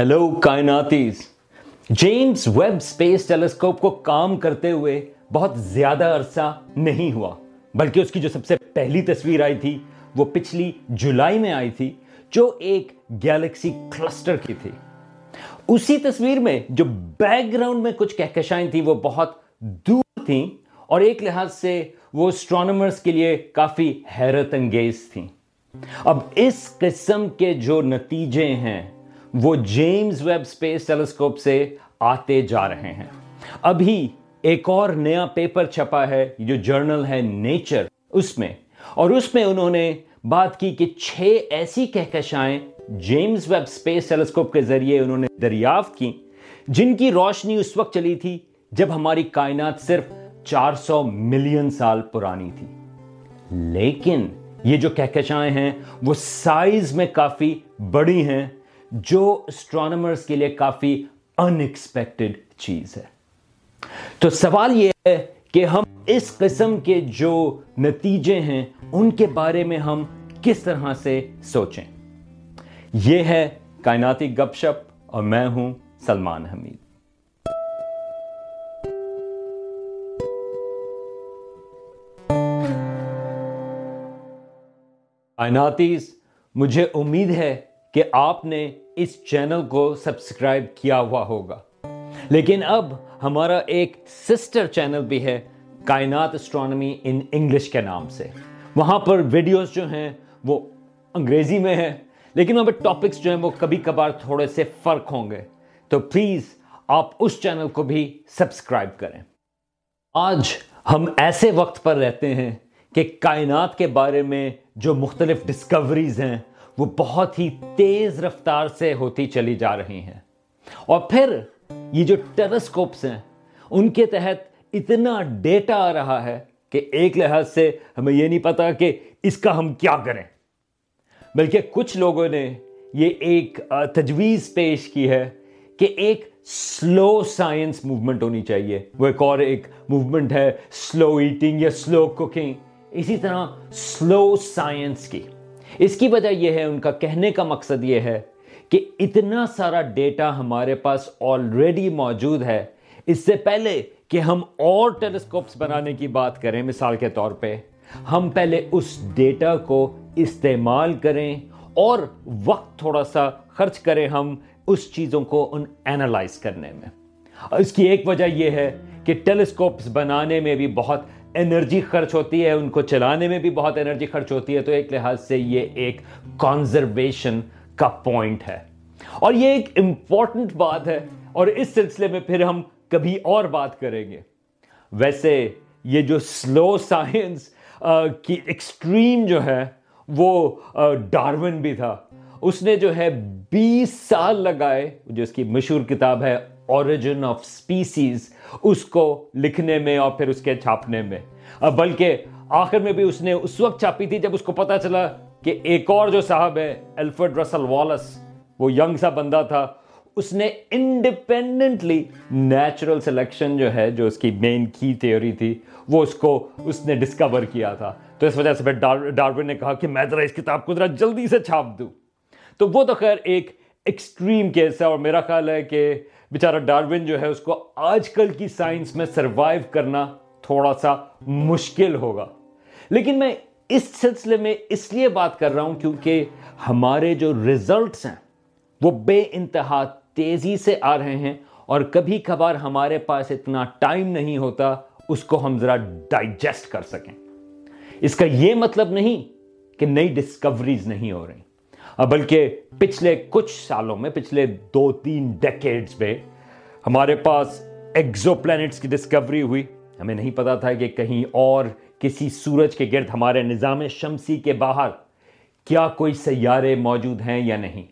Hello کائناتیز James Webb space telescope کو کام کرتے ہوئے بہت زیادہ عرصہ نہیں ہوا، بلکہ اس کی جو سب سے پہلی تصویر آئی تھی، وہ پچھلی جولائی میں آئی تھی، جو ایک گیلیکسی کلسٹر کی تھی۔ اسی تصویر میں جو بیک گراؤنڈ میں کچھ کہکشائیں تھیں، وہ بہت دور تھیں اور ایک لحاظ سے وہ اسٹرانومرز کے لیے کافی حیرت انگیز تھیں۔ اب اس قسم کے جو نتیجے ہیں وہ جیمز ویب سپیس ٹیلیسکوپ سے آتے جا رہے ہیں۔ ابھی ایک اور نیا پیپر چھپا ہے، جو جرنل ہے نیچر، اس میں۔ اور اس میں انہوں نے بات کی کہ چھ ایسی کہکشائیں جیمز ویب سپیس ٹیلیسکوپ کے ذریعے انہوں نے دریافت کی جن کی روشنی اس وقت چلی تھی جب ہماری کائنات صرف چار سو ملین سال پرانی تھی۔ لیکن یہ جو کہکشائیں ہیں، وہ سائز میں کافی بڑی ہیں۔ جو اسٹرانومرز کے لیے کافی ان ایکسپیکٹڈ چیز ہے۔ تو سوال یہ ہے کہ ہم اس قسم کے جو نتیجے ہیں، ان کے بارے میں ہم کس طرح سے سوچیں؟ یہ ہے کائناتی گپ شپ اور میں ہوں سلمان حمید۔ کائناتیز، مجھے امید ہے کہ آپ نے اس چینل کو سبسکرائب کیا ہوا ہوگا۔ لیکن اب ہمارا ایک سسٹر چینل بھی ہے، کائنات اسٹرانومی ان انگلش کے نام سے۔ وہاں پر ویڈیوز جو ہیں وہ انگریزی میں ہیں، لیکن وہاں پہ ٹاپکس جو ہیں وہ کبھی کبھار تھوڑے سے فرق ہوں گے۔ تو پلیز آپ اس چینل کو بھی سبسکرائب کریں۔ آج ہم ایسے وقت پر رہتے ہیں کہ کائنات کے بارے میں جو مختلف ڈسکوریز ہیں وہ بہت ہی تیز رفتار سے ہوتی چلی جا رہی ہیں۔ اور پھر یہ جو ٹیلیسکوپس ہیں، ان کے تحت اتنا ڈیٹا آ رہا ہے کہ ایک لحاظ سے ہمیں یہ نہیں پتا کہ اس کا ہم کیا کریں۔ بلکہ کچھ لوگوں نے یہ ایک تجویز پیش کی ہے کہ ایک سلو سائنس موومنٹ ہونی چاہیے۔ وہ ایک اور ایک موومنٹ ہے سلو ایٹنگ یا سلو کوکنگ اسی طرح سلو سائنس کی۔ اس کی وجہ یہ ہے، ان کا کہنے کا مقصد یہ ہے کہ اتنا سارا ڈیٹا ہمارے پاس آلریڈی موجود ہے۔ اس سے پہلے کہ ہم اور ٹیلیسکوپس بنانے کی بات کریں، مثال کے طور پہ، ہم پہلے اس ڈیٹا کو استعمال کریں اور وقت تھوڑا سا خرچ کریں ہم اس چیزوں کو ان اینالائز کرنے میں۔ اس کی ایک وجہ یہ ہے کہ ٹیلیسکوپس بنانے میں بھی بہت انرجی خرچ ہوتی ہے، ان کو چلانے میں بھی بہت انرجی خرچ ہوتی ہے، تو ایک لحاظ سے یہ ایک کانزرویشن کا پوائنٹ ہے۔ اور یہ ایک امپورٹنٹ بات ہے، اور اس سلسلے میں پھر ہم کبھی اور بات کریں گے۔ ویسے یہ جو سلو سائنس کی ایکسٹریم جو ہے، وہ ڈارون بھی تھا۔ اس نے جو ہے بیس سال لگائے، جو اس کی مشہور کتاب ہے اوریجن آف سپیسیز اس کو لکھنے میں اور پھر اس کے چھاپنے میں۔ بلکہ آخر میں بھی اس نے اس وقت چھاپی تھی جب اس کو پتا چلا کہ ایک اور جو صاحب ہے الفرڈ رسل والس وہ ینگ سا بندہ تھا۔ اس نے انڈیپینڈنٹلی نیچرل سلیکشن جو ہے، جو اس کی مین کی تھیوری تھی، وہ اس کو اس نے ڈسکور کیا تھا۔ تو اس وجہ سے پھر ڈارون نے کہا کہ میں ذرا اس کتاب کو ذرا جلدی سے چھاپ دوں۔ تو وہ تو خیر ایک ایکسٹریم کیس ہے اور میرا خیال ہے کہ بیچارہ ڈارون جو ہے اس کو آج کل کی سائنس میں سروائیو کرنا تھوڑا سا مشکل ہوگا۔ لیکن میں اس سلسلے میں اس لیے بات کر رہا ہوں کیونکہ ہمارے جو ریزلٹس ہیں، وہ بے انتہا تیزی سے آ رہے ہیں اور کبھی کبھار ہمارے پاس اتنا ٹائم نہیں ہوتا اس کو ہم ذرا ڈائجسٹ کر سکیں۔ اس کا یہ مطلب نہیں کہ نئی ڈسکوریز نہیں ہو رہی۔ بلکہ پچھلے کچھ سالوں میں، پچھلے دو تین ڈیکیڈز میں ہمارے پاس ایگزو پلانٹس کی ڈسکوری ہوئی۔ ہمیں نہیں پتا تھا کہ کہیں اور کسی سورج کے گرد ہمارے نظام شمسی کے باہر کیا کوئی سیارے موجود ہیں یا نہیں۔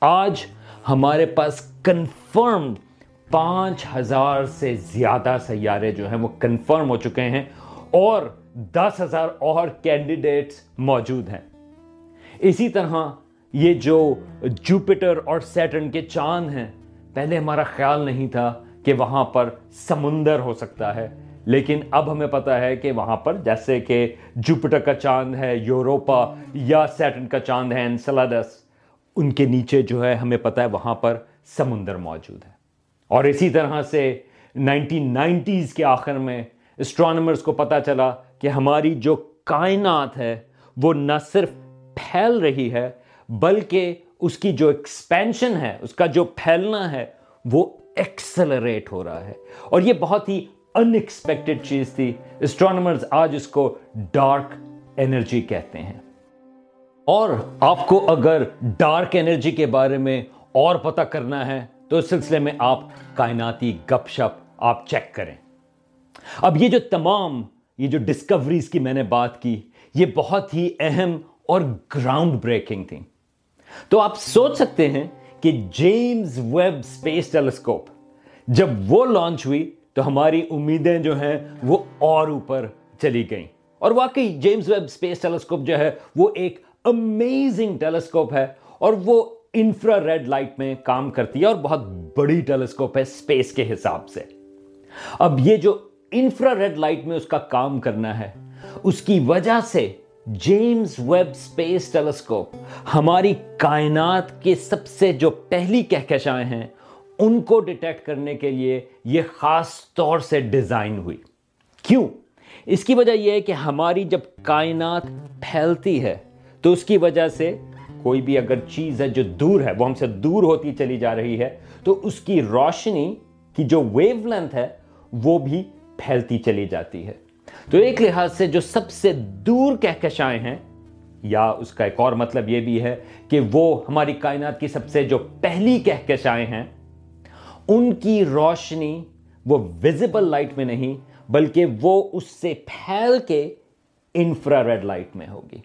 آج ہمارے پاس کنفرم پانچ ہزار سے زیادہ سیارے جو ہیں وہ کنفرم ہو چکے ہیں اور دس ہزار اور کینڈیڈیٹس موجود ہیں۔ اسی طرح یہ جو جوپیٹر اور سیٹرن کے چاند ہیں، پہلے ہمارا خیال نہیں تھا کہ وہاں پر سمندر ہو سکتا ہے، لیکن اب ہمیں پتا ہے کہ وہاں پر جیسے کہ جوپیٹر کا چاند ہے، یوروپا یا سیٹرن کا چاند ہے انسلادس ان کے نیچے جو ہے، ہمیں پتا ہے وہاں پر سمندر موجود ہے۔ اور اسی طرح سے نائنٹین نائنٹیز کے آخر میں اسٹرانومرز کو پتا چلا کہ ہماری جو کائنات ہے، وہ نہ صرف پھیل رہی ہے بلکہ اس کی جو ایکسپینشن ہے، اس کا جو پھیلنا ہے، وہ ایکسلریٹ ہو رہا ہے۔ اور یہ بہت ہی ان ایکسپیکٹڈ چیز تھی۔ اسٹرانومرز آج اس کو ڈارک انرجی کہتے ہیں۔ اور آپ کو اگر ڈارک انرجی کے بارے میں اور پتہ کرنا ہے، تو اس سلسلے میں آپ کائناتی گپ شپ آپ چیک کریں۔ اب یہ جو تمام، یہ جو ڈسکوریز کی میں نے بات کی، یہ بہت ہی اہم اور گراؤنڈ بریکنگ تھی تو آپ سوچ سکتے ہیں کہ جیمز ویب اسپیس ٹیلیسکوپ جب وہ لانچ ہوئی تو ہماری امیدیں جو ہیں وہ اور اوپر چلی گئیں۔ اور واقعی جیمز ویب اسپیس ٹیلیسکوپ جو ہے وہ ایک امیزنگ ٹیلیسکوپ ہے اور وہ انفرا ریڈ لائٹ میں کام کرتی ہے اور بہت بڑی ٹیلیسکوپ ہے اسپیس کے حساب سے۔ اب یہ جو انفرا ریڈ لائٹ میں اس کا کام کرنا ہے، اس کی وجہ سے جیمز ویب اسپیس ٹیلیسکوپ ہماری کائنات کے سب سے جو پہلی کہکشائیں ہیں، ان کو ڈیٹیکٹ کرنے کے لیے یہ خاص طور سے ڈیزائن ہوئی۔ کیوں؟ اس کی وجہ یہ ہے کہ ہماری جب کائنات پھیلتی ہے، تو اس کی وجہ سے کوئی بھی اگر چیز ہے جو دور ہے، وہ ہم سے دور ہوتی چلی جا رہی ہے، تو اس کی روشنی کی جو ویو لینتھ ہے، وہ بھی پھیلتی چلی جاتی ہے۔ تو ایک لحاظ سے جو سب سے دور کہکشائیں ہیں، یا اس کا ایک اور مطلب یہ بھی ہے کہ وہ ہماری کائنات کی سب سے جو پہلی کہکشائیں ہیں، ان کی روشنی وہ ویزیبل لائٹ میں نہیں، بلکہ وہ اس سے پھیل کے انفرا ریڈ لائٹ میں ہوگی۔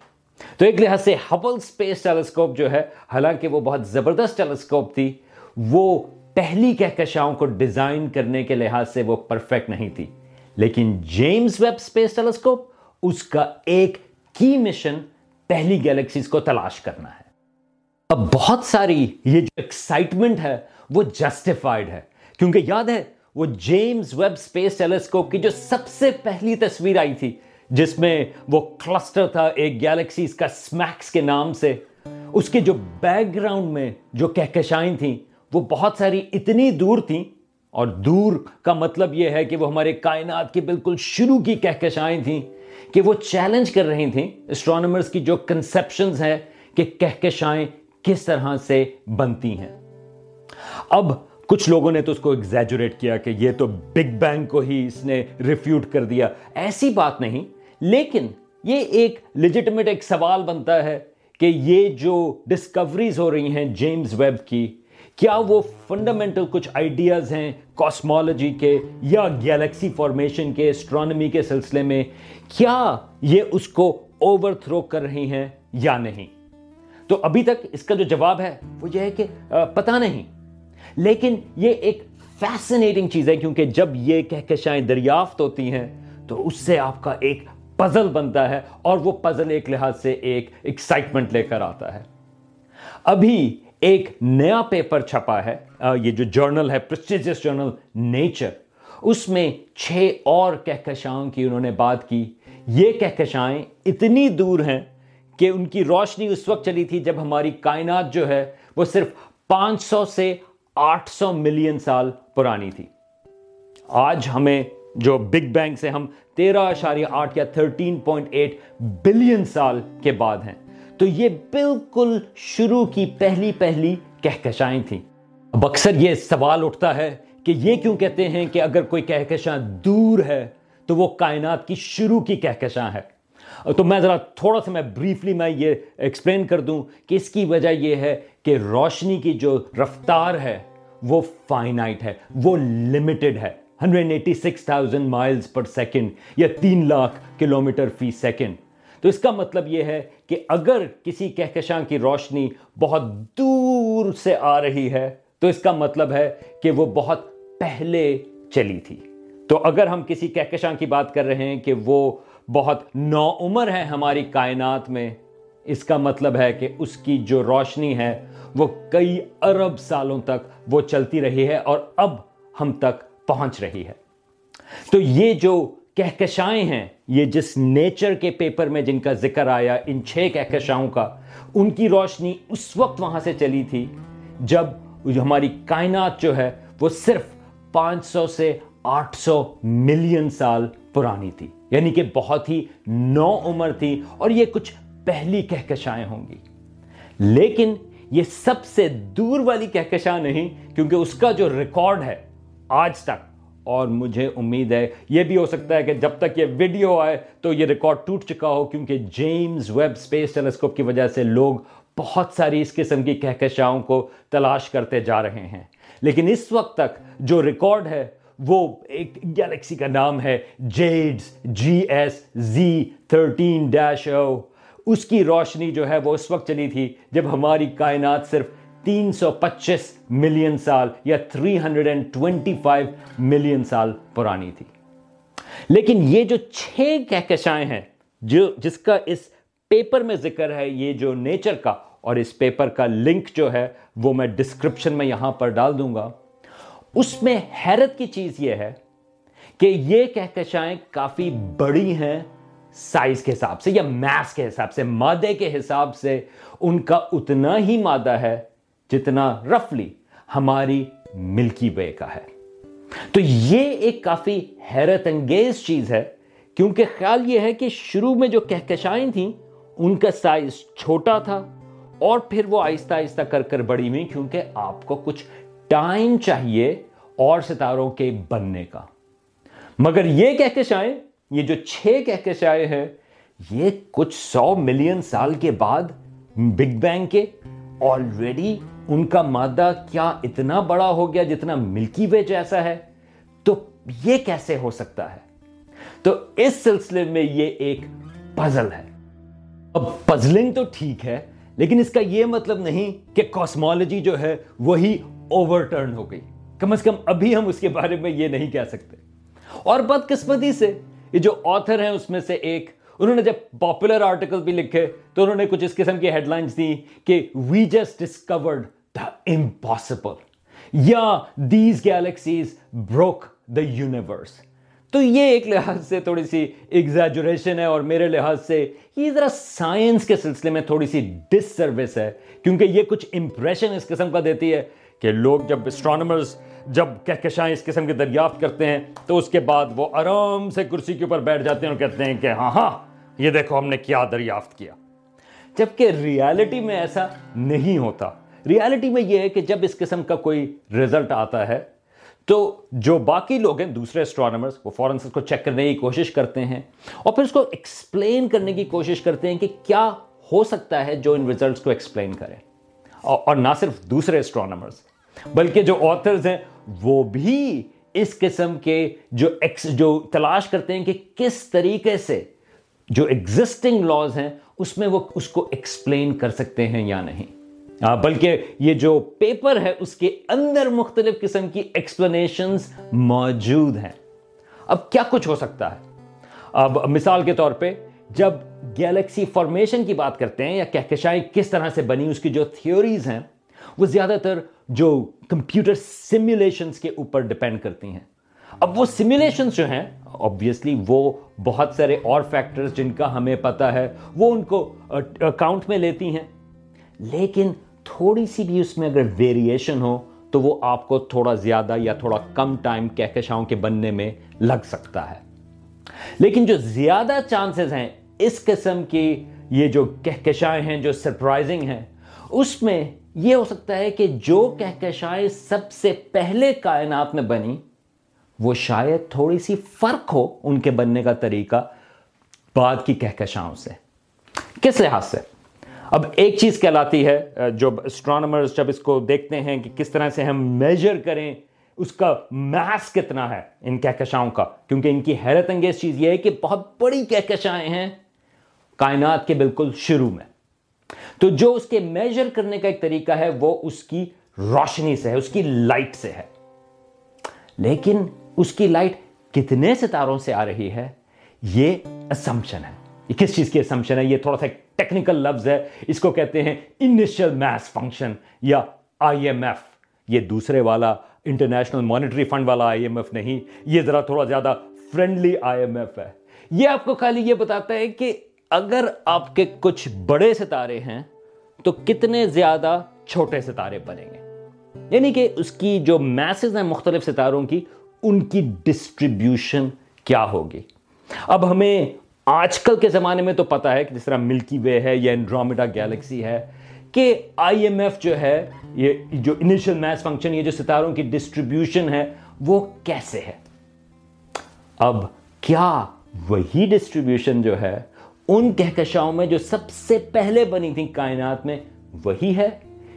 تو ایک لحاظ سے ہبل اسپیس ٹیلیسکوپ جو ہے، حالانکہ وہ بہت زبردست ٹیلیسکوپ تھی، وہ پہلی کہکشاؤں کو ڈیزائن کرنے کے لحاظ سے وہ پرفیکٹ نہیں تھی۔ لیکن جیمز ویب اسپیس ٹیلیسکوپ اس کا ایک کی مشن پہلی گیلیکسیز کو تلاش کرنا ہے۔ اب بہت ساری یہ جو ایکسائٹمنٹ ہے وہ جسٹیفائڈ ہے۔ کیونکہ یاد ہے، وہ جیمز ویب اسپیس ٹیلیسکوپ کی جو سب سے پہلی تصویر آئی تھی، جس میں وہ کلسٹر تھا ایک گیلیکسیز کا سمیکس کے نام سے۔ اس کے جو بیک گراؤنڈ میں جو کہکشائیں تھیں، وہ بہت ساری اتنی دور تھیں اور دور کا مطلب یہ ہے کہ وہ ہمارے کائنات کے بالکل شروع کی کہکشائیں تھیں، کہ وہ چیلنج کر رہی تھیں اسٹرانومرز کی جو کنسپشنز ہیں کہ کہکشائیں کس طرح سے بنتی ہیں۔ اب کچھ لوگوں نے تو اس کو ایگزیجوریٹ کیا کہ یہ تو بگ بینگ کو ہی اس نے ریفیوٹ کر دیا۔ ایسی بات نہیں، لیکن یہ ایک لیجٹمیٹ ایک سوال بنتا ہے کہ یہ جو ڈسکوریز ہو رہی ہیں جیمز ویب کی، کیا وہ فنڈامنٹل کچھ آئیڈیاز ہیں کاسمالوجی کے یا گیلیکسی فارمیشن کے اسٹرانمی کے سلسلے میں کیا یہ اس کو اوور تھرو کر رہی ہیں یا نہیں؟ تو ابھی تک اس کا جو جواب ہے وہ یہ ہے کہ پتہ نہیں۔ لیکن یہ ایک فیسنیٹنگ چیز ہے کیونکہ جب یہ کہکشائیں دریافت ہوتی ہیں تو اس سے آپ کا ایک پزل بنتا ہے اور وہ پزل ایک لحاظ سے ایک ایکسائٹمنٹ لے کر آتا ہے۔ ابھی ایک نیا پیپر چھپا ہے۔ یہ جو جرنل ہے پرسٹیجس جرنل نیچر اس میں چھ اور کہکشاؤں کی انہوں نے بات کی۔ یہ کہکشائیں اتنی دور ہیں کہ ان کی روشنی اس وقت چلی تھی جب ہماری کائنات جو ہے وہ صرف پانچ سو سے آٹھ سو ملین سال پرانی تھی۔ آج ہمیں جو بگ بینگ سے ہم تیرہ اشاریہ آٹھ یا تھرٹین پوائنٹ ایٹ بلین سال کے بعد ہیں۔ تو یہ بالکل شروع کی پہلی پہلی کہکشائیں تھیں۔ اب اکثر یہ سوال اٹھتا ہے کہ یہ کیوں کہتے ہیں کہ اگر کوئی کہکشاں دور ہے تو وہ کائنات کی شروع کی کہکشاں ہے؟ تو میں ذرا تھوڑا سا میں بریفلی میں یہ ایکسپلین کر دوں کہ اس کی وجہ یہ ہے کہ روشنی کی جو رفتار ہے وہ فائنائٹ ہے وہ لمیٹڈ ہے۔ 186,000 مائلز پر سیکنڈ یا تین لاکھ کلومیٹر فی سیکنڈ تو اس کا مطلب یہ ہے کہ اگر کسی کہکشاں کی روشنی بہت دور سے آ رہی ہے تو اس کا مطلب ہے کہ وہ بہت پہلے چلی تھی۔ تو اگر ہم کسی کہکشاں کی بات کر رہے ہیں کہ وہ بہت نو عمر ہے ہماری کائنات میں، اس کا مطلب ہے کہ اس کی جو روشنی ہے وہ کئی ارب سالوں تک وہ چلتی رہی ہے اور اب ہم تک پہنچ رہی ہے۔ تو یہ جو کہکشائیں ہیں، یہ جس نیچر کے پیپر میں جن کا ذکر آیا، ان چھ کہکشاؤں کا، ان کی روشنی اس وقت وہاں سے چلی تھی جب جو ہماری کائنات جو ہے وہ صرف پانچ سو سے آٹھ سو ملین سال پرانی تھی۔ یعنی کہ بہت ہی نو عمر تھی اور یہ کچھ پہلی کہکشائیں ہوں گی۔ لیکن یہ سب سے دور والی کہکشاں نہیں، کیونکہ اس کا جو ریکارڈ ہے آج تک، اور مجھے امید ہے، یہ بھی ہو سکتا ہے کہ جب تک یہ ویڈیو آئے تو یہ ریکارڈ ٹوٹ چکا ہو، کیونکہ جیمز ویب سپیس ٹیلیسکوپ کی وجہ سے لوگ بہت ساری اس قسم کی کہکشاؤں کو تلاش کرتے جا رہے ہیں۔ لیکن اس وقت تک جو ریکارڈ ہے، وہ ایک گیلیکسی کا نام ہے، JADES G S, Z thirteen dash O. اس کی روشنی جو ہے، وہ اس وقت چلی تھی جب ہماری کائنات صرف تین سو پچیس ملین سال یا three hundred and twenty five million سال پرانی تھی۔ لیکن یہ جو چھ کہکشائیں ہیں، جو جس کا اس پیپر میں ذکر ہے یہ جو نیچر کا، اور اس پیپر کا لنک جو ہے وہ میں ڈسکرپشن میں یہاں پر ڈال دوں گا۔ اس میں حیرت کی چیز یہ ہے کہ یہ کہکشائیں کافی بڑی ہیں سائز کے حساب سے یا میس کے حساب سے، مادے کے حساب سے ان کا اتنا ہی مادہ ہے جتنا رفلی ہماری ملکی وے کا ہے۔ تو یہ ایک کافی حیرت انگیز چیز ہے، کیونکہ خیال یہ ہے کہ شروع میں جو کہکشائیں تھیں ان کا سائز چھوٹا تھا اور پھر وہ آہستہ آہستہ کر کر بڑی ہوئی کیونکہ آپ کو کچھ ٹائم چاہیے اور ستاروں کے بننے کا۔ مگر یہ کہکشائیں یہ جو چھ کہکشائیں ہیں، یہ کچھ سو ملین سال کے بعد بگ بینگ کے آلریڈی ان کا مادہ کیا اتنا بڑا ہو گیا جتنا ملکی وے جیسا ہے؟ تو یہ کیسے ہو سکتا ہے؟ تو اس سلسلے میں یہ ایک پزل ہے۔ اب پزلنگ تو ٹھیک ہے، لیکن اس کا یہ مطلب نہیں کہ کاسمالوجی جو ہے وہی اوور ٹرن ہو گئی۔ کم از کم ابھی ہم اس کے بارے میں یہ نہیں کہہ سکتے۔ اور بدقسمتی سے، یہ جو آتھر ہیں اس میں سے ایک، انہوں نے جب پاپولر آرٹیکل بھی لکھے تو انہوں نے کچھ اس قسم کی ہیڈ لائنز دی کہ we just discovered the impossible یا these galaxies broke the universe تو یہ ایک لحاظ سے تھوڑی سی ایگزیجوریشن ہے اور میرے لحاظ سے یہ ذرا سائنس کے سلسلے میں تھوڑی سی ڈس سروس ہے، کیونکہ یہ کچھ امپریشن اس قسم کا دیتی ہے کہ لوگ جب اسٹرانومرز جب کہکشائیں اس قسم کی دریافت کرتے ہیں، تو اس کے بعد وہ آرام سے کرسی کے اوپر بیٹھ جاتے ہیں اور کہتے ہیں کہ ہاں ہاں یہ دیکھو ہم نے کیا دریافت کیا۔ جبکہ ریالٹی میں ایسا نہیں ہوتا۔ ریالٹی میں یہ ہے کہ جب اس قسم کا کوئی رزلٹ آتا ہے تو جو باقی لوگ ہیں، دوسرے اسٹرانومرز وہ فوراً اس کو چیک کرنے کی کوشش کرتے ہیں اور پھر اس کو ایکسپلین کرنے کی کوشش کرتے ہیں کہ کیا ہو سکتا ہے جو ان ریزلٹس کو ایکسپلین کرے۔ اور نہ صرف دوسرے اسٹرانومرز بلکہ جو آتھرز ہیں، وہ بھی اس قسم کے جو جو تلاش کرتے ہیں کہ کس طریقے سے جو ایگزسٹنگ لاز ہیں، اس میں وہ اس کو ایکسپلین کر سکتے ہیں یا نہیں۔ ہاں، بلکہ یہ جو پیپر ہے، اس کے اندر مختلف قسم کی ایکسپلینیشنز موجود ہیں۔ اب کیا کچھ ہو سکتا ہے؟ اب مثال کے طور پہ، جب گیلیکسی فارمیشن کی بات کرتے ہیں، یا کہکشائیں کس طرح سے بنی، اس کی جو تھیوریز ہیں، وہ زیادہ تر جو کمپیوٹر سیمولیشنز کے اوپر ڈیپینڈ کرتی ہیں۔ اب وہ سیمولیشنز جو ہیں، obviously وہ بہت سارے اور فیکٹرز جن کا ہمیں پتا ہے، وہ ان کو اکاؤنٹ میں لیتی ہیں۔ لیکن تھوڑی سی بھی اس میں اگر ویریشن ہو تو وہ آپ کو تھوڑا زیادہ یا تھوڑا کم ٹائم کہکشاؤں کے بننے میں لگ سکتا ہے۔ لیکن جو زیادہ چانسز ہیں اس قسم کی یہ جو کہکشائیں ہیں، جو سرپرائزنگ ہیں، اس میں یہ ہو سکتا ہے کہ جو کہکشائیں سب سے پہلے کائنات میں بنی، وہ شاید تھوڑی سی فرق ہو ان کے بننے کا طریقہ بعد کی کہکشاؤں سے۔ کس لحاظ سے؟ اب ایک چیز کہلاتی ہے جو اسٹرانومرز جب اس کو دیکھتے ہیں کہ کس طرح سے ہم میجر کریں، اس کا میس کتنا ہے ان کہکشاؤں کا۔ کیونکہ ان کی حیرت انگیز چیز یہ ہے کہ بہت بڑی کہکشائیں ہیں کائنات کے بالکل شروع میں۔ تو جو اس کے میجر کرنے کا ایک طریقہ ہے، وہ اس کی روشنی سے ہے، اس کی لائٹ سے ہے۔ لیکن اس کی لائٹ کتنے ستاروں سے آ رہی ہے، یہ اسمپشن ہے۔ یہ کس چیز کی اسمپشن ہے؟ یہ تھوڑا سا ٹیکنیکل لفظ ہے اس کو کہتے ہیں انیشل میس فنکشن یا آئی ایم ایف یہ دوسرے والا انٹرنیشنل مانیٹری فنڈ والا آئی ایم ایف نہیں. یہ ذرا تھوڑا زیادہ فرینڈلی آئی ایم ایف ہے. یہ آپ کو خالی یہ بتاتا ہے کہ اگر آپ کے کچھ بڑے ستارے ہیں تو کتنے زیادہ چھوٹے ستارے بنیں گے؟ یعنی کہ اس کی جو میسز ہیں مختلف ستاروں کی، ان کی ڈسٹریبیوشن کیا ہوگی؟ اب ہمیں آج کل کے زمانے میں تو پتا ہے کہ جس طرح ملکی وے ہے یا انڈرومیڈا گیلیکسی ہے، کہ آئی ایم ایف جو ہے، یہ جو انیشل میس فنکشن یہ جو ستاروں کی ڈسٹریبیوشن ہے، وہ کیسے ہے؟ اب کیا وہی ڈسٹریبیوشن جو ہے، ان کہکشاؤں میں جو سب سے پہلے بنی تھی کائنات میں، وہی ہے؟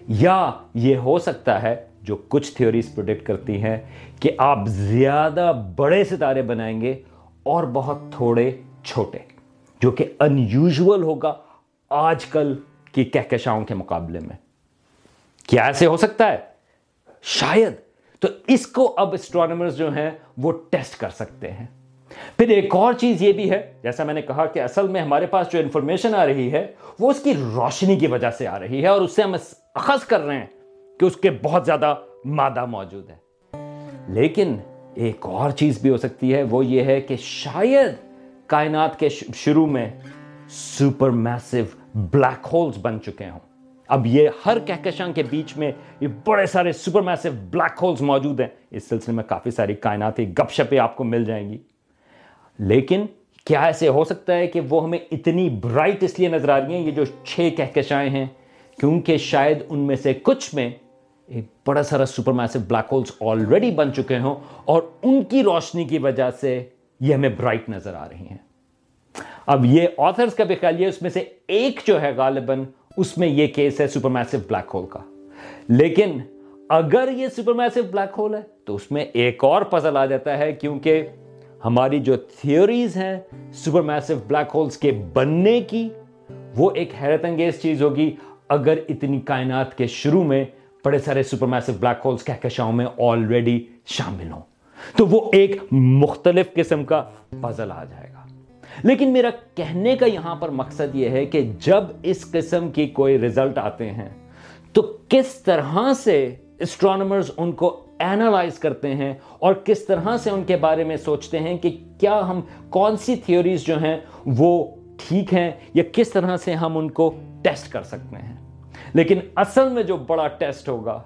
یا یہ ہو سکتا ہے، جو کچھ تھیوریز پروڈکٹ کرتی ہیں، کہ آپ زیادہ بڑے ستارے بنائیں گے اور بہت تھوڑے چھوٹے، جو کہ ان یوزول ہوگا آج کل کی کہکشاؤں کے مقابلے میں۔ کیا ایسے ہو سکتا ہے؟ شاید۔ تو اس کو اب اسٹرانومرز جو ہیں وہ ٹیسٹ کر سکتے ہیں۔ پھر ایک اور چیز یہ بھی ہے، جیسا میں نے کہا کہ اصل میں ہمارے پاس جو انفارمیشن آ رہی ہے، وہ اس کی روشنی کی وجہ سے آ رہی ہے اور اس سے ہم اخذ کر رہے ہیں کہ اس کے بہت زیادہ مادہ موجود ہے لیکن ایک اور چیز بھی ہو سکتی ہے، وہ یہ ہے کہ شاید کائنات کے شروع میں سپر میسو بلیک ہولز بن چکے ہوں۔ اب یہ ہر کہکشاں کے بیچ میں یہ بڑے سارے سپر میسو بلیک ہولز موجود ہیں۔ اس سلسلے میں کافی ساری کائناتی گپ شپیں آپ کو مل جائیں گی۔ لیکن کیا ایسے ہو سکتا ہے کہ وہ ہمیں اتنی برائٹ اس لیے نظر آ رہی ہیں، یہ جو چھ کہکشائیں ہیں، کیونکہ شاید ان میں سے کچھ میں ایک بڑا سارا super massive black holes already بن چکے ہوں اور ان کی روشنی کی وجہ سے یہ ہمیں برائٹ نظر آ رہی ہیں۔ اب یہ آتھرز کا بھی خیال یہ اس میں سے ایک جو ہے غالباً، اس میں یہ کیس ہے سپر میسو بلیک ہول کا۔ لیکن اگر یہ سپر میسو بلیک ہول ہے، تو اس میں ایک اور پزل آ جاتا ہے، کیونکہ ہماری جو تھیوریز ہیں سپر میسو بلیک ہولز کے بننے کی، وہ ایک حیرت انگیز چیز ہوگی۔ اگر اتنی کائنات کے شروع میں بڑے سارے سپر میسو بلیک ہولز کہکشاؤں میں آلریڈی شامل ہوں۔ تو وہ ایک مختلف قسم کا پزل آ جائے گا۔ لیکن میرا کہنے کا یہاں پر مقصد یہ ہے کہ جب اس قسم کی کوئی ریزلٹ آتے ہیں، تو کس طرح سے اسٹرانومرز ان کو اینالائز کرتے ہیں اور کس طرح سے ان کے بارے میں سوچتے ہیں کہ کیا ہم کون سی تھیوریز جو ہیں وہ ٹھیک ہیں یا کس طرح سے ہم ان کو ٹیسٹ کر سکتے ہیں۔ لیکن اصل میں جو بڑا ٹیسٹ ہوگا،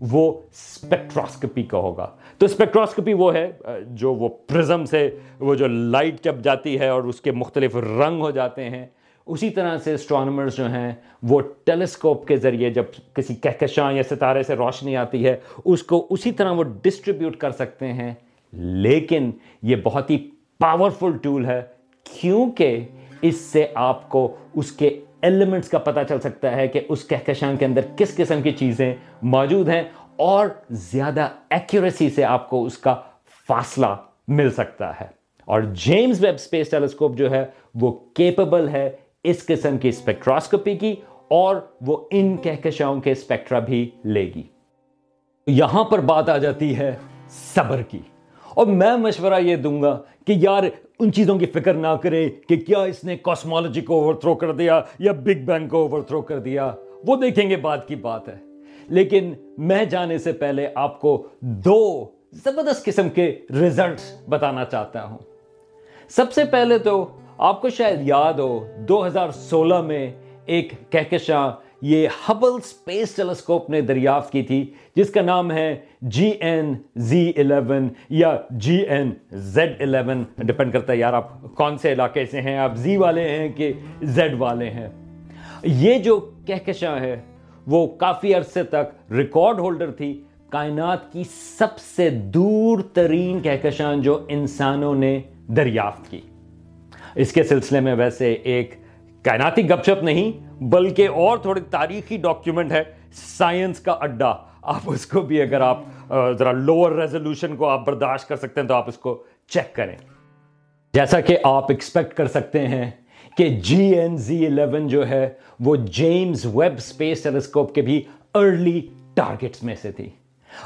وہ اسپیکٹراسکوپی کا ہوگا۔ تو اسپیکٹراسکوپی وہ ہے جو وہ پرزم سے وہ جو لائٹ جب جاتی ہے اور اس کے مختلف رنگ ہو جاتے ہیں، اسی طرح سے اسٹرانومرز جو ہیں، وہ ٹیلیسکوپ کے ذریعے جب کسی کہکشاں یا ستارے سے روشنی آتی ہے، اس کو اسی طرح وہ ڈسٹریبیوٹ کر سکتے ہیں۔ لیکن یہ بہت ہی پاورفل ٹول ہے، کیونکہ اس سے آپ کو اس کے ایلیمنٹس کا پتہ چل سکتا ہے کہ اس کہکشاں کے اندر کس قسم کی چیزیں موجود ہیں۔ اور زیادہ ایکوریسی سے آپ کو اس کا فاصلہ مل سکتا ہے۔ اور جیمز ویب اسپیس ٹیلیسکوپ جو ہے وہ کیپبل ہے اس قسم کی اسپیکٹراسکوپی کی اور وہ ان کہکشاؤں کے اسپیکٹرا بھی لے گی۔ یہاں پر بات آ جاتی ہے صبر کی۔ اور میں مشورہ یہ دوں گا کہ یار ان چیزوں کی فکر نہ کرے کہ کیا اس نے کاسمالوجی کو اوور تھرو کر دیا یا بگ بینگ کو اوور تھرو کر دیا۔ وہ دیکھیں گے بات کی بات ہے۔ لیکن میں جانے سے پہلے آپ کو دو زبردست قسم کے ریزلٹس بتانا چاہتا ہوں۔ سب سے پہلے تو آپ کو شاید یاد ہو، دو ہزار سولہ میں ایک کہکشاں، یہ ہبل سپیس ٹیلیسکوپ نے دریافت کی تھی، جس کا نام ہے جی این زی الیون یا G N Z eleven depend کرتا ہے یار آپ کون سے علاقے سے ہیں، آپ زی والے ہیں کہ زیڈ والے ہیں۔ یہ جو کہکشاں ہے وہ کافی عرصے تک ریکارڈ ہولڈر تھی، کائنات کی سب سے دور ترین کہکشاں جو انسانوں نے دریافت کی۔ اس کے سلسلے میں ویسے ایک کائناتی گپ شپ نہیں، بلکہ اور تھوڑی تاریخی ڈاکیومنٹ ہے۔ سائنس کا اڈا۔ آپ اس کو بھی اگر آپ ذرا لوور ریزولوشن کو آپ برداشت کر سکتے ہیں تو آپ اس کو چیک کریں۔ جیسا کہ آپ ایکسپیکٹ کر سکتے ہیں کہ جی این زی الیون جو ہے وہ جیمز ویب اسپیس ٹیلیسکوپ کے بھی ارلی ٹارگٹس میں سے تھی۔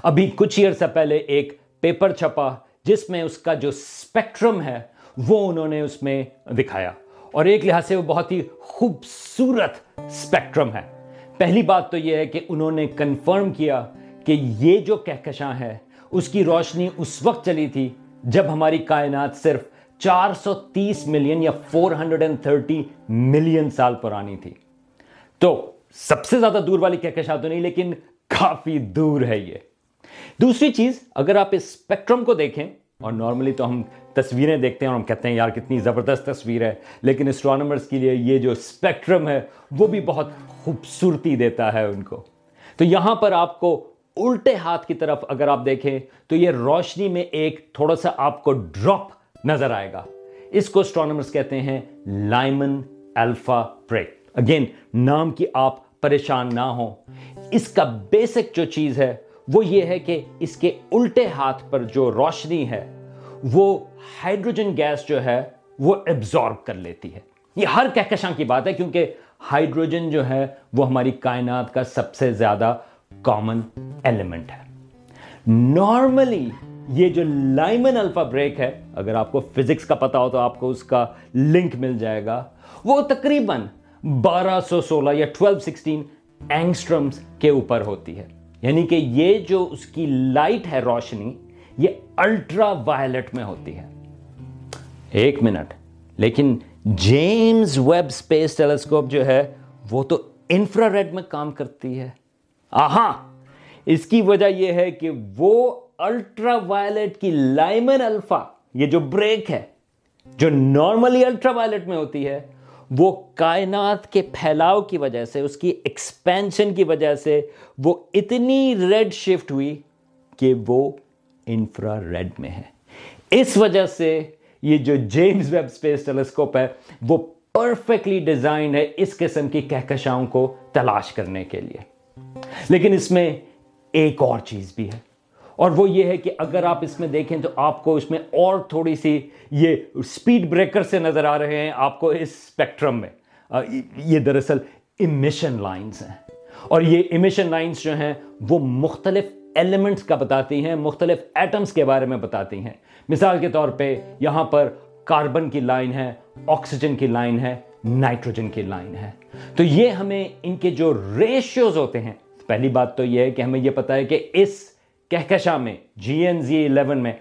ابھی کچھ ایئر سے پہلے ایک پیپر چھپا جس میں اس کا جو اسپیکٹرم ہے وہ انہوں نے اس میں دکھایا۔ اور ایک لحاظ سے وہ بہت ہی خوبصورت اسپیکٹرم ہے۔ پہلی بات تو یہ ہے کہ انہوں نے کنفرم کیا کہ یہ جو کہکشاں ہے، اس کی روشنی اس وقت چلی تھی جب ہماری کائنات صرف چار سو تیس ملین یا four hundred and thirty million سال پرانی تھی۔ تو سب سے زیادہ دور والی کہکشاں تو نہیں، لیکن کافی دور ہے یہ۔ دوسری چیز، اگر آپ اس اسپیکٹرم کو دیکھیں، اور نارملی تو ہم تصویریں دیکھتے ہیں اور ہم کہتے ہیں، یار کتنی زبردست تصویر ہے، لیکن اسٹرانومرز کے لیے یہ جو اسپیکٹرم ہے، وہ بھی بہت خوبصورتی دیتا ہے ان کو۔ تو یہاں پر آپ کو الٹے ہاتھ کی طرف اگر آپ دیکھیں، تو یہ روشنی میں ایک تھوڑا سا آپ کو ڈراپ نظر آئے گا۔ اس کو اسٹرانومرز کہتے ہیں لائمن الفا بریک اگین نام کی آپ پریشان نہ ہوں۔ اس کا بیسک جو چیز ہے، وہ یہ ہے کہ اس کے الٹے ہاتھ پر جو روشنی ہے، وہ ہائیڈروجن گیس جو ہے، وہ ایبزارب کر لیتی ہے۔ یہ ہر کہکشاں کی بات ہے، کیونکہ ہائیڈروجن جو ہے، وہ ہماری کائنات کا سب سے زیادہ کامن ایلیمنٹ ہے۔ نارملی یہ جو لائمن الفا بریک ہے، اگر آپ کو فزکس کا پتا ہو تو آپ کو اس کا لنک مل جائے گا۔ وہ تقریباً بارہ سو سولہ یا ٹویلو سکسٹین اینگسٹرمز کے اوپر ہوتی ہے۔ یعنی کہ یہ جو اس کی لائٹ ہے روشنی، یہ الٹرا وائلٹ میں ہوتی ہے۔ ایک منٹ، لیکن جیمز ویب اسپیس ٹیلیسکوپ جو ہے، وہ تو انفرا ریڈ میں کام کرتی ہے۔ آہاں، اس کی وجہ یہ ہے کہ وہ الٹرا وائلٹ کی لائمن الفا یہ جو بریک ہے، جو نارملی الٹرا وائلٹ میں ہوتی ہے، وہ کائنات کے پھیلاؤ کی وجہ سے، اس کی ایکسپینشن کی وجہ سے وہ اتنی ریڈ شفٹ ہوئی کہ وہ انفرا ریڈ میں ہے۔ اس وجہ سے یہ جو جیمز ویب اسپیس ٹیلیسکوپ ہے، وہ پرفیکٹلی ڈیزائن ہے اس قسم کی کہکشاؤں کو تلاش کرنے کے لیے۔ لیکن اس میں ایک اور چیز بھی ہے۔ اور وہ یہ ہے کہ اگر آپ اس میں دیکھیں تو آپ کو اس میں اور تھوڑی سی یہ سپیڈ بریکر سے نظر آ رہے ہیں آپ کو اس سپیکٹرم میں۔ یہ دراصل امیشن لائنز ہیں۔ اور یہ امیشن لائنز جو ہیں وہ مختلف ایلیمنٹس کا بتاتی ہیں، مختلف ایٹمز کے بارے میں بتاتی ہیں۔ مثال کے طور پہ یہاں پر کاربن کی لائن ہے آکسیجن کی لائن ہے نائٹروجن کی لائن ہے۔ تو یہ ہمیں ان کے جو ریشیوز ہوتے ہیں، پہلی بات تو یہ ہے کہ ہمیں یہ پتا ہے کہ اس کہکشاں میں جی این زی الیون میں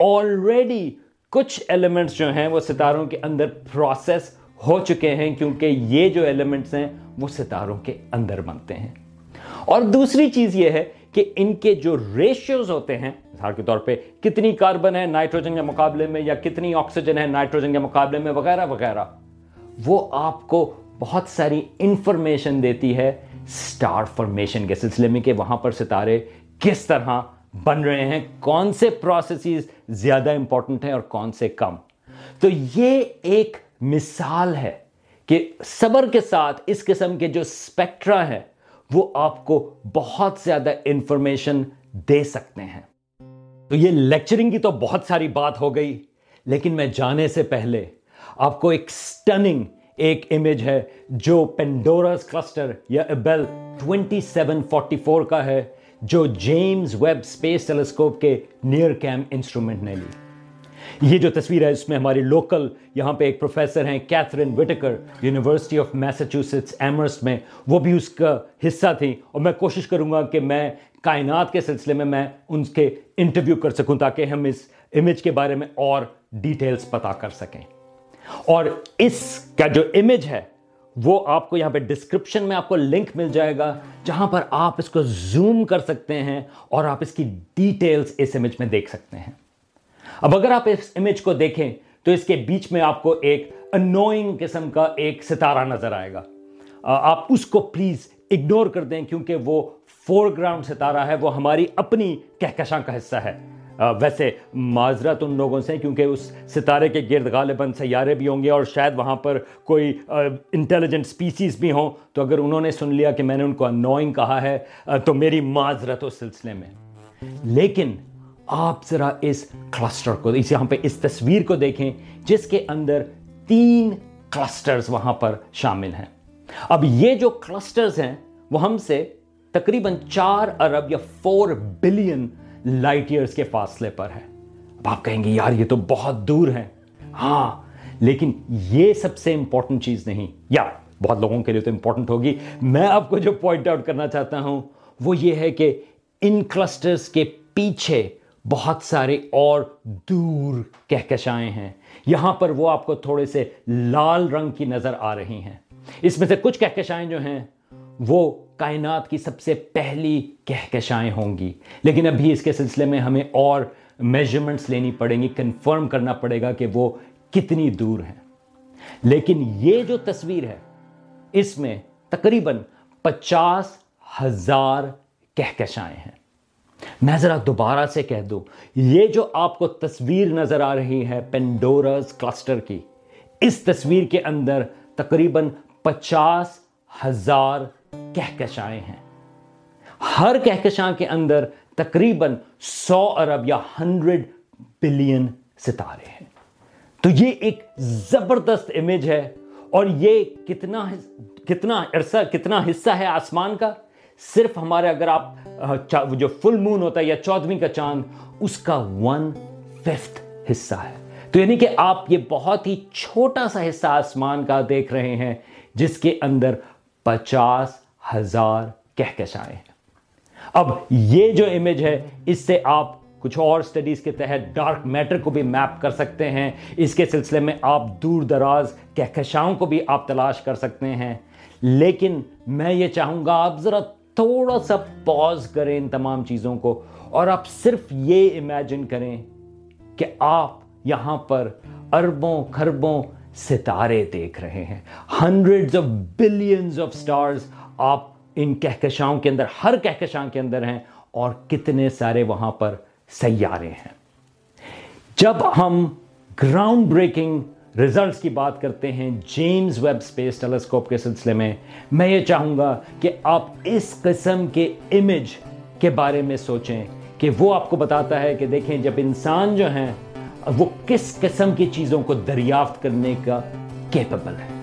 آلریڈی کچھ ایلیمنٹس جو ہیں وہ ستاروں کے اندر پروسیس ہو چکے ہیں کیونکہ یہ جو ایلیمنٹس ہیں وہ ستاروں کے اندر بنتے ہیں۔ اور دوسری چیز یہ ہے کہ ان کے جو ریشیوز ہوتے ہیں، مثال کے طور پہ کتنی کاربن ہے نائٹروجن کے مقابلے میں یا کتنی آکسیجن ہے نائٹروجن کے مقابلے میں، وغیرہ وغیرہ، وہ آپ کو بہت ساری انفارمیشن دیتی ہے۔ سٹار فارمیشن کے سلسلے میں کہ وہاں پر ستارے کس طرح بن رہے ہیں، کون سے پروسیسز زیادہ امپورٹنٹ ہیں اور کون سے کم؟ تو یہ ایک مثال ہے کہ صبر کے ساتھ اس قسم کے جو اسپیکٹرا ہے وہ آپ کو بہت زیادہ انفارمیشن دے سکتے ہیں۔ تو یہ لیکچرنگ کی تو بہت ساری بات ہو گئی، لیکن میں جانے سے پہلے آپ کو ایک سٹننگ ایک امیج ہے جو پینڈورس کلسٹر یا ایبل 2744 کا ہے۔ جو جیمز ویب سپیس ٹیلیسکوپ کے نیئر کیم انسٹرومنٹ نے لی۔ یہ جو تصویر ہے، اس میں ہماری لوکل یہاں پہ ایک پروفیسر ہیں، Katherine Whitaker university of Massachusetts Amherst میں۔ وہ بھی اس کا حصہ تھیں۔ اور میں کوشش کروں گا کہ میں کائنات کے سلسلے میں میں ان کے انٹرویو کر سکوں تاکہ ہم اس امیج کے بارے میں اور ڈیٹیلز پتا کر سکیں۔ اور اس کا جو امیج ہے وہ آپ کو یہاں پہ ڈسکرپشن میں آپ کو لنک مل جائے گا جہاں پر آپ اس کو زوم کر سکتے ہیں اور آپ اس کی ڈیٹیلز اس امیج میں دیکھ سکتے ہیں۔ اب اگر آپ اس امیج کو دیکھیں تو اس کے بیچ میں آپ کو ایک انوئنگ قسم کا ایک ستارہ نظر آئے گا۔ آپ اس کو پلیز اگنور کر دیں کیونکہ وہ فور گراؤنڈ ستارہ ہے، وہ ہماری اپنی کہکشاں کا حصہ ہے۔ ویسے معذرت ان لوگوں سے، کیونکہ اس ستارے کے گرد غالباً سیارے بھی ہوں گے اور شاید وہاں پر کوئی انٹیلیجنٹ سپیسیز بھی ہوں۔ تو اگر انہوں نے سن لیا کہ میں نے ان کو انوائنگ کہا ہے تو میری معذرت اس سلسلے میں۔ لیکن آپ ذرا اس کلسٹر کو، اس یہاں پہ اس تصویر کو دیکھیں، جس کے اندر تین کلسٹرز وہاں پر شامل ہیں۔ اب یہ جو کلسٹرز ہیں، وہ ہم سے تقریباً چار ارب یا فور بلین لائٹ ایئرز کے فاصلے پر ہے۔ اب آپ کہیں گے، یار یہ تو بہت دور ہے۔ ہاں لیکن یہ سب سے امپورٹنٹ چیز نہیں۔ یا، بہت لوگوں کے لیے تو امپورٹنٹ ہوگی۔ میں آپ کو جو پوائنٹ آؤٹ کرنا چاہتا ہوں، وہ یہ ہے کہ ان کلسٹرز کے پیچھے بہت سارے اور دور کہکشائیں ہیں۔ یہاں پر وہ آپ کو تھوڑے سے لال رنگ کی نظر آ رہی ہیں۔ اس میں سے کچھ کہکشائیں جو ہیں وہ کائنات کی سب سے پہلی کہکشائیں ہوں گی۔ لیکن ابھی اس کے سلسلے میں ہمیں اور میجرمنٹس لینی پڑیں گی کنفرم کرنا پڑے گا کہ وہ کتنی دور ہیں۔ لیکن یہ جو تصویر ہے، اس میں تقریباً پچاس ہزار کہکشائیں ہیں۔ میں ذرا دوبارہ سے کہہ دوں، یہ جو آپ کو تصویر نظر آ رہی ہے پینڈورز کلسٹر کی، اس تصویر کے اندر تقریباً پچاس ہزار کہکشائیں ہیں۔ ہر کہکشاں کے اندر تقریباً سو ارب یا ہنڈریڈ بلین ستارے ہیں۔ تو یہ ایک زبردست امیج ہے اور یہ کتنا کتنا عرصہ، کتنا حصہ ہے آسمان کا؟ صرف ہمارے اگر آپ جو فل مون ہوتا ہے یا چودویں کا چاند، اس کا ون ففتھ حصہ ہے۔ تو یعنی کہ آپ یہ بہت ہی چھوٹا سا حصہ آسمان کا دیکھ رہے ہیں، جس کے اندر پچاس ہزار کہکشائیں۔ ہیں اب یہ جو امیج ہے، اس سے آپ کچھ اور سٹڈیز کے تحت ڈارک میٹر کو بھی میپ کر سکتے ہیں۔ اس کے سلسلے میں آپ دور دراز کہکشاؤں کو بھی آپ تلاش کر سکتے ہیں۔ لیکن میں یہ چاہوں گا آپ ذرا تھوڑا سا پوز کریں ان تمام چیزوں کو اور آپ صرف یہ امیجن کریں کہ آپ یہاں پر اربوں کھربوں ستارے دیکھ رہے ہیں۔ Hundred of billions of stars آپ ان کہکشاؤں کے اندر، ہر کہکشاں کے اندر ہیں اور کتنے سارے وہاں پر سیارے ہیں۔ جب ہم گراؤنڈ بریکنگ ریزلٹس کی بات کرتے ہیں جیمز ویب سپیس ٹیلیسکوپ کے سلسلے میں میں یہ چاہوں گا کہ آپ اس قسم کے امیج کے بارے میں سوچیں کہ وہ آپ کو بتاتا ہے کہ دیکھیں جب انسان جو ہیں وہ کس قسم کی چیزوں کو دریافت کرنے کا کیپبل ہے؟